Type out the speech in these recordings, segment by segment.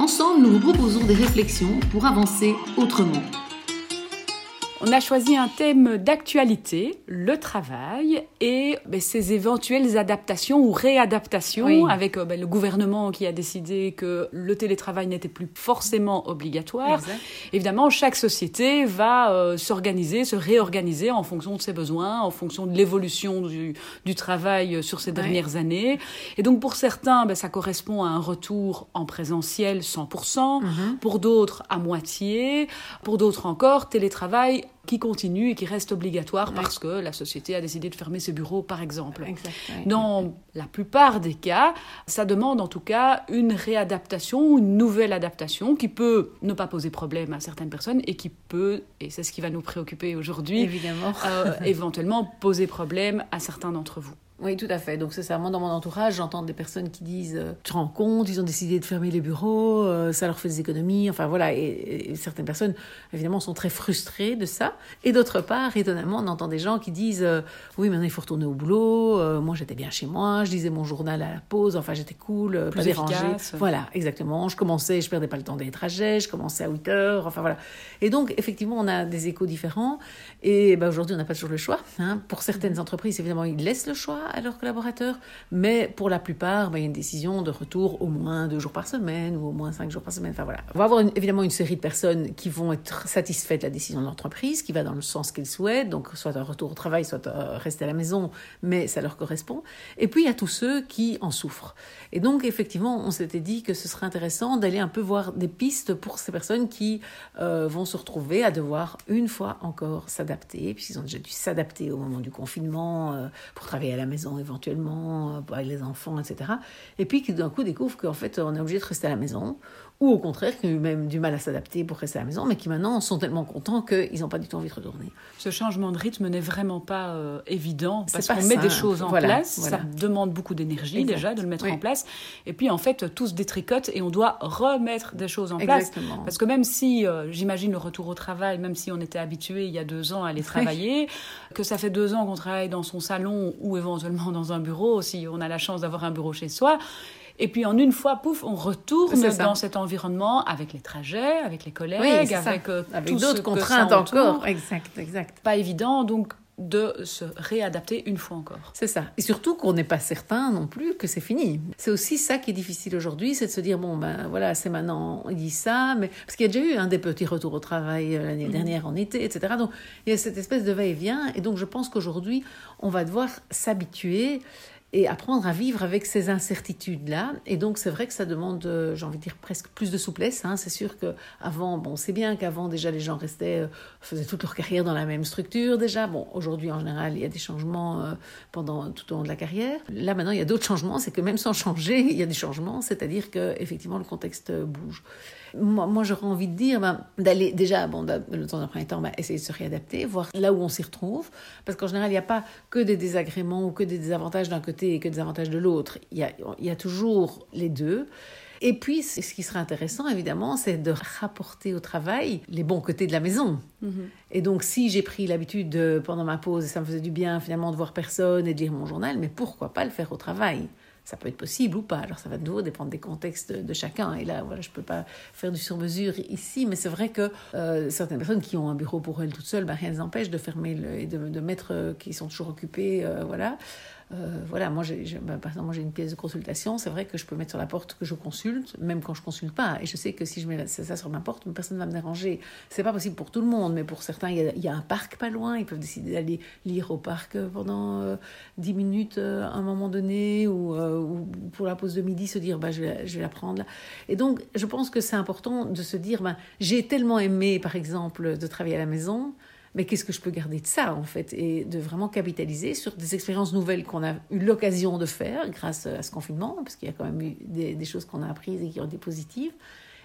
Ensemble, nous vous proposons des réflexions pour avancer autrement. On a choisi un thème d'actualité, le travail et ben, ses éventuelles adaptations ou réadaptations avec euh, ben, le gouvernement qui a décidé que le télétravail n'était plus forcément obligatoire. Évidemment, chaque société va euh, s'organiser, se réorganiser en fonction de ses besoins, en fonction de l'évolution du, du, travail sur ces dernières années. Et donc pour certains, ben, ça correspond à un retour en présentiel 100%, mhm. pour d'autres à moitié, pour d'autres encore télétravail qui continue et qui reste obligatoire parce que la société a décidé de fermer ses bureaux, par exemple. Dans la plupart des cas, ça demande en tout cas une réadaptation, une nouvelle adaptation qui peut ne pas poser problème à certaines personnes et qui peut, et c'est ce qui va nous préoccuper aujourd'hui, euh, éventuellement poser problème à certains d'entre vous. Oui, tout à fait. Donc c'est ça. Moi, dans mon entourage, j'entends des personnes qui disent euh, Tu te rends compte, ils ont décidé de fermer les bureaux, euh, ça leur fait des économies. Enfin voilà. Et, certaines personnes, évidemment, sont très frustrées de ça. Et d'autre part, étonnamment, on entend des gens qui disent euh, Oui, maintenant il faut retourner au boulot. moi, j'étais bien chez moi, je lisais mon journal à la pause. Enfin, j'étais cool, pas dérangée. Voilà, exactement. Je commençais, je perdais pas le temps des trajets, je commençais à 8 heures. Enfin voilà. Et donc, effectivement, on a des échos différents. Et ben, aujourd'hui, on n'a pas toujours le choix. Hein. Pour certaines entreprises, évidemment, ils laissent le choix à leurs collaborateurs, mais pour la plupart, ben, il y a une décision de retour au moins deux jours par semaine ou au moins cinq jours par semaine. Enfin voilà. On va avoir évidemment une série de personnes qui vont être satisfaites de la décision de l'entreprise, qui va dans le sens qu'ils souhaitent, donc soit un retour au travail, soit rester à la maison, mais ça leur correspond. Et puis il y a tous ceux qui en souffrent. Et donc effectivement, on s'était dit que ce serait intéressant d'aller un peu voir des pistes pour ces personnes qui euh, vont se retrouver à devoir une fois encore s'adapter, puisqu'ils ont déjà dû s'adapter au moment du confinement euh, pour travailler à la maison éventuellement euh, avec les enfants, etc. Et puis qui d'un coup découvrent qu'en fait on est obligé de rester à la maison, ou au contraire qui ont eu même du mal à s'adapter pour rester à la maison, mais qui maintenant sont tellement contents qu'ils n'ont pas du tout envie de retourner. Ce changement de rythme n'est vraiment pas euh, évident parce qu'on met des choses en place, ça demande beaucoup d'énergie déjà de le mettre en place, et puis en fait tout se détricote et on doit remettre des choses en place. Parce que même si, euh, j'imagine le retour au travail, même si on était habitué il y a deux ans à aller travailler, que ça fait deux ans qu'on travaille dans son salon ou éventuellement dans un bureau, si on a la chance d'avoir un bureau chez soi, et puis en une fois, pouf, on retourne dans cet environnement avec les trajets, avec les collègues, avec, euh, avec d'autres contraintes encore. Exact, exact. Pas évident, donc de se réadapter une fois encore. C'est ça. Et surtout qu'on n'est pas certain non plus que c'est fini. C'est aussi ça qui est difficile aujourd'hui, c'est de se dire, bon, ben voilà, c'est maintenant, on dit ça, mais... Parce qu'il y a déjà eu un des petits retours au travail euh, l'année mhm. dernière en été, etc. Donc il y a cette espèce de va-et-vient, et donc je pense qu'aujourd'hui, on va devoir s'habituer et apprendre à vivre avec ces incertitudes-là. Et donc, c'est vrai que ça demande, euh, j'ai envie de dire, presque plus de souplesse. Hein. C'est sûr qu'avant, bon, c'est bien qu'avant, déjà, les gens restaient, euh, faisaient toute leur carrière dans la même structure, déjà. Bon, aujourd'hui, en général, il y a des changements euh, pendant tout au long de la carrière. Là, maintenant, il y a d'autres changements. C'est que même sans changer, il y a des changements. C'est-à-dire que, effectivement, le contexte bouge. Moi, moi j'aurais envie de dire ben, d'aller déjà, bon, le temps d'un premier temps, ben, essayer de se réadapter, voir là où on s'y retrouve. Parce qu'en général, il n'y a pas que des désagréments ou que des désavantages d'un côté et que des avantages de l'autre. Il y a, il y a toujours les deux. Et puis, ce qui serait intéressant, évidemment, c'est de rapporter au travail les bons côtés de la maison. Mm-hmm. Et donc, si j'ai pris l'habitude, pendant ma pause, et ça me faisait du bien finalement de voir personne et de lire mon journal, mais pourquoi pas le faire au travail? Ça peut être possible ou pas. Alors ça va de nouveau dépendre des contextes de chacun. Et là, voilà, je ne peux pas faire du sur-mesure ici, mais c'est vrai que euh, certaines personnes qui ont un bureau pour elles toutes seules, ben, rien ne les empêche de fermer le, et de, de mettre, euh, qui sont toujours occupés, euh, voilà. Euh, voilà, moi, j'ai, bah, par exemple, j'ai une pièce de consultation, c'est vrai que je peux mettre sur la porte que je consulte, même quand je consulte pas. Et je sais que si je mets ça sur ma porte, personne ne va me déranger. C'est pas possible pour tout le monde, mais pour certains, il y, a, un parc pas loin, ils peuvent décider d'aller lire au parc pendant euh, dix 10 minutes euh, à un moment donné, ou, pour la pause de midi, se dire, bah, je, vais, la prendre. Et donc, je pense que c'est important de se dire, bah, j'ai tellement aimé, par exemple, de travailler à la maison mais qu'est-ce que je peux garder de ça en fait et de vraiment capitaliser sur des expériences nouvelles qu'on a eu l'occasion de faire grâce à ce confinement parce qu'il y a quand même eu des, choses qu'on a apprises et qui ont été positives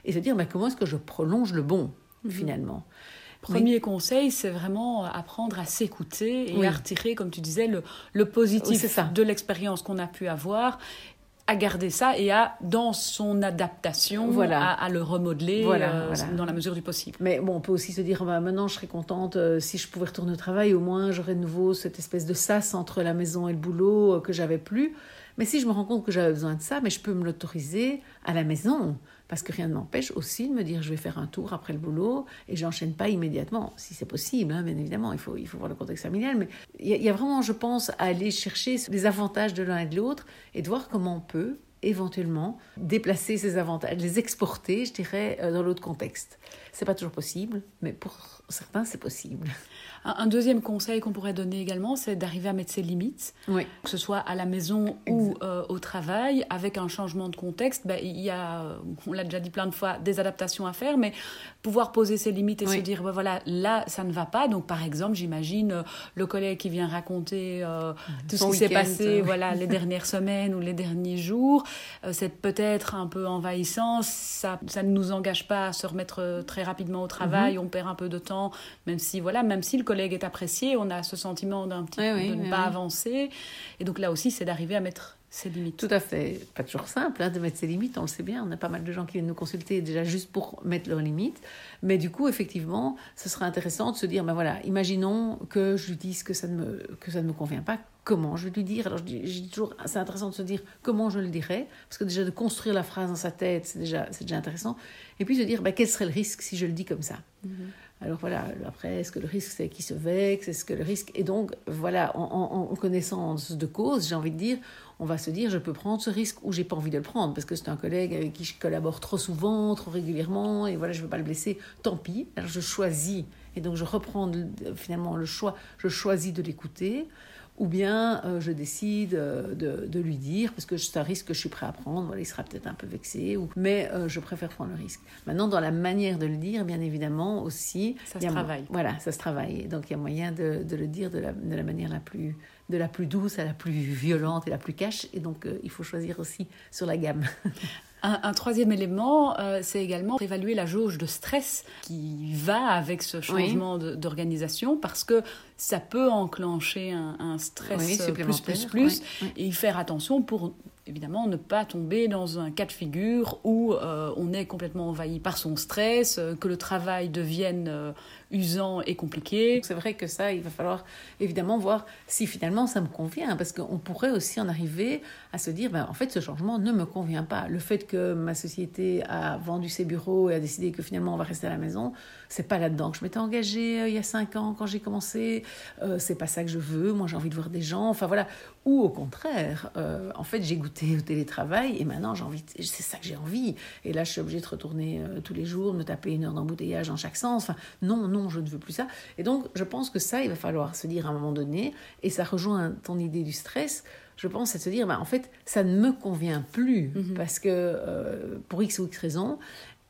et se dire, mais comment est-ce que je prolonge le bon, mhm. finalement? Premier conseil, c'est vraiment apprendre à s'écouter et à retirer, comme tu disais, le, le positif de l'expérience qu'on a pu avoir à garder ça et à, dans son adaptation, voilà. à, le remodeler euh, dans la mesure du possible. Mais bon, on peut aussi se dire, bah, maintenant je serais contente euh, si je pouvais retourner au travail, au moins j'aurais de nouveau cette espèce de sas entre la maison et le boulot euh, que j'avais plus. Mais si je me rends compte que j'avais besoin de ça, mais je peux me l'autoriser à la maison. Parce que rien ne m'empêche aussi de me dire je vais faire un tour après le boulot et j'enchaîne pas immédiatement, si c'est possible, hein, bien évidemment, il faut, il faut voir le contexte familial. Mais il y, a vraiment, je pense, à aller chercher les avantages de l'un et de l'autre et de voir comment on peut éventuellement déplacer ces avantages, les exporter, je dirais, euh, dans l'autre contexte. C'est pas toujours possible, mais pour certains, c'est possible. Un, deuxième conseil qu'on pourrait donner également, c'est d'arriver à mettre ses limites, que ce soit à la maison ou euh, au travail, avec un changement de contexte. Ben, il y a, on l'a déjà dit plein de fois, des adaptations à faire, mais pouvoir poser ses limites et se dire, ben, voilà, là, ça ne va pas. Donc, par exemple, j'imagine euh, le collègue qui vient raconter euh, tout ce qui s'est passé voilà, les dernières semaines ou les derniers jours. C'est peut-être un peu envahissant. Ça, ça ne nous engage pas à se remettre très rapidement au travail. Mhm. On perd un peu de temps, même si, voilà, même si le collègue collègue est apprécié, on a ce sentiment d'un petit de ne pas avancer. Et donc là aussi, c'est d'arriver à mettre ses limites. Tout à fait. Pas toujours simple hein, de mettre ses limites, on le sait bien. On a pas mal de gens qui viennent nous consulter déjà juste pour mettre leurs limites. Mais du coup, effectivement, ce serait intéressant de se dire, ben voilà, imaginons que je lui dise que ça ne me, que ça ne me convient pas. Comment je vais lui dire? Alors, je dis, toujours, c'est intéressant de se dire comment je le dirais, parce que déjà de construire la phrase dans sa tête, c'est déjà, c'est déjà intéressant. Et puis se dire, ben, quel serait le risque si je le dis comme ça? Mhm. Alors voilà, après, est-ce que le risque c'est qu'il se vexe? Est-ce que le risque. Et donc, voilà, en, connaissance de cause, j'ai envie de dire, on va se dire, je peux prendre ce risque ou j'ai pas envie de le prendre parce que c'est un collègue avec qui je collabore trop souvent, trop régulièrement, et voilà, je veux pas le blesser. Tant pis, alors je choisis. Et donc, je reprends finalement le choix, je choisis de l'écouter ou bien euh, je décide euh, de, de, lui dire, parce que c'est un risque que je suis prêt à prendre, voilà, il sera peut-être un peu vexé, ou, mais euh, je préfère prendre le risque. Maintenant, dans la manière de le dire, bien évidemment, aussi... Ça se travaille. Voilà, ça se travaille. Donc, il y a moyen de, de le dire de la, de la, manière la plus, de la plus douce à la plus violente et la plus cash, et donc il faut choisir aussi sur la gamme. Un, troisième élément, euh, c'est également évaluer la jauge de stress qui va avec ce changement d'organisation parce que ça peut enclencher un, stress plus, plus, plus, et faire attention pour évidemment ne pas tomber dans un cas de figure où euh, on est complètement envahi par son stress, euh, que le travail devienne usant et compliqué. C'est vrai que ça, il va falloir évidemment voir si finalement ça me convient, parce qu'on pourrait aussi en arriver à se dire, ben, en fait, ce changement ne me convient pas. Le fait que ma société a vendu ses bureaux et a décidé que finalement on va rester à la maison, c'est pas là-dedans que je m'étais engagée il y a cinq ans quand j'ai commencé. c'est pas ça que je veux. Moi, j'ai envie de voir des gens. Enfin voilà. Ou au contraire, en fait, j'ai goûté au télétravail et maintenant j'ai envie, c'est ça que j'ai envie. Et là, je suis obligée de retourner euh, tous les jours, me taper une heure d'embouteillage dans chaque sens. Enfin, non, non, je ne veux plus ça. Et donc, je pense que ça, il va falloir se dire à un moment donné, et ça rejoint ton idée du stress. Je pense, de se dire, bah, en fait, ça ne me convient plus mm-hmm. parce que euh, pour X ou X raison,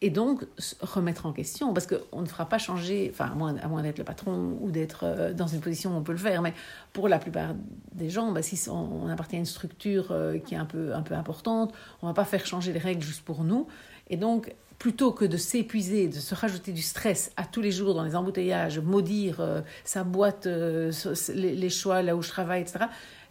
et donc remettre en question, parce qu'on ne fera pas changer, enfin à moins, d'être le patron ou d'être euh, dans une position où on peut le faire, mais pour la plupart des gens, bah, si on, appartient à une structure euh, qui est un peu, un peu importante, on ne va pas faire changer les règles juste pour nous. Et donc, plutôt que de s'épuiser, de se rajouter du stress à tous les jours dans les embouteillages, maudire euh, sa boîte, les, choix là où je travaille, etc.,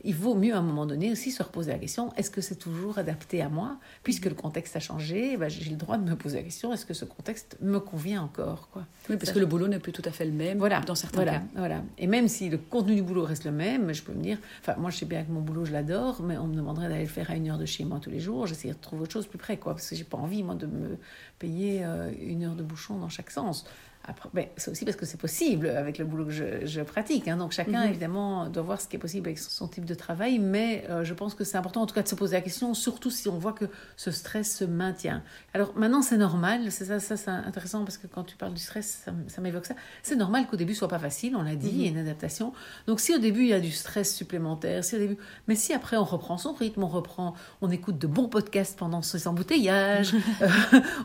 il vaut mieux à un moment donné aussi se reposer la question est-ce que c'est toujours adapté à moi? Puisque le contexte a changé, ben, j'ai le droit de me poser la question est-ce que ce contexte me convient encore quoi? Oui, parce que le boulot n'est plus tout à fait le même voilà, dans certains voilà, cas. Voilà. Et même si le contenu du boulot reste le même, je peux me dire enfin, moi je sais bien que mon boulot je l'adore, mais on me demanderait d'aller le faire à une heure de chez moi tous les jours. J'essaierai de trouver autre chose plus près, quoi, parce que j'ai pas envie, moi, de me payer euh, une heure de bouchon dans chaque sens. Après, ben, c'est aussi parce que c'est possible avec le boulot que je, je pratique. Hein. Donc chacun, mhm. évidemment, doit voir ce qui est possible avec son type de travail. Mais euh, je pense que c'est important, en tout cas, de se poser la question, surtout si on voit que ce stress se maintient. Alors maintenant, c'est normal. C'est ça, ça c'est intéressant parce que quand tu parles du stress, ça, m'évoque ça. C'est normal qu'au début, ce soit pas facile. On l'a dit, il y a mhm. une adaptation. Donc si au début, il y a du stress supplémentaire, si au début... mais si après, on reprend son rythme, on reprend, on écoute de bons podcasts pendant ses embouteillages. Euh,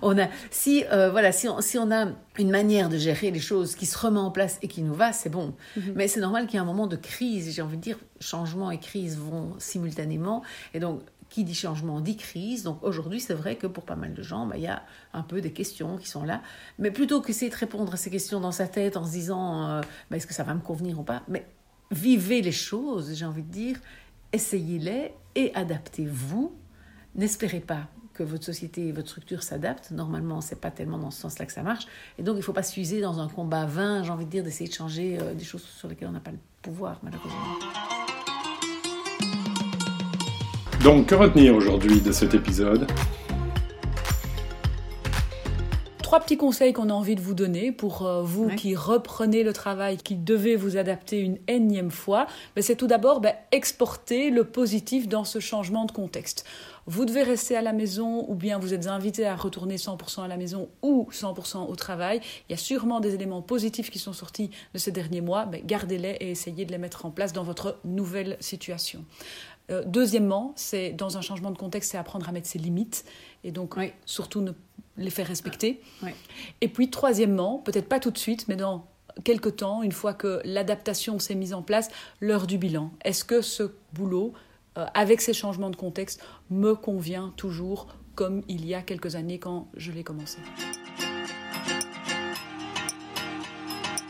on a, si, euh, voilà, si on, si on a une manière de gérer les choses qui se remet en place et qui nous va, c'est bon. Mhm. Mais c'est normal qu'il y ait un moment de crise. J'ai envie de dire, changement et crise vont simultanément. Et donc, qui dit changement dit crise. Donc aujourd'hui, c'est vrai que pour pas mal de gens, bah, il y a un peu des questions qui sont là. Mais plutôt qu'essayer de répondre à ces questions dans sa tête en se disant euh, bah, est-ce que ça va me convenir ou pas, mais vivez les choses, j'ai envie de dire, essayez-les et adaptez-vous. N'espérez pas que votre société et votre structure s'adaptent. Normalement, c'est pas tellement dans ce sens-là que ça marche. Et donc, il ne faut pas s'user dans un combat vain, j'ai envie de dire, d'essayer de changer euh, des choses sur lesquelles on n'a pas le pouvoir, malheureusement. Donc, que retenir aujourd'hui de cet épisode? Trois petits conseils qu'on a envie de vous donner pour euh, vous qui reprenez le travail, qui devez vous adapter une énième fois. Mais c'est tout d'abord ben, exporter le positif dans ce changement de contexte. Vous devez rester à la maison ou bien vous êtes invité à retourner 100% à la maison ou 100% au travail. Il y a sûrement des éléments positifs qui sont sortis de ces derniers mois. Ben, gardez-les et essayez de les mettre en place dans votre nouvelle situation. Euh, deuxièmement, c'est dans un changement de contexte, c'est apprendre à mettre ses limites et donc surtout ne les faire respecter. Et puis troisièmement, peut-être pas tout de suite, mais dans quelques temps, une fois que l'adaptation s'est mise en place, l'heure du bilan. Est-ce que ce boulot, euh, avec ces changements de contexte, me convient toujours comme il y a quelques années quand je l'ai commencé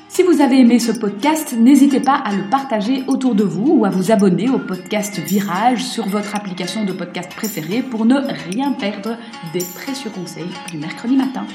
Si vous avez aimé ce podcast, n'hésitez pas à le partager autour de vous ou à vous abonner au podcast Virage sur votre application de podcast préférée pour ne rien perdre des précieux conseils du mercredi matin.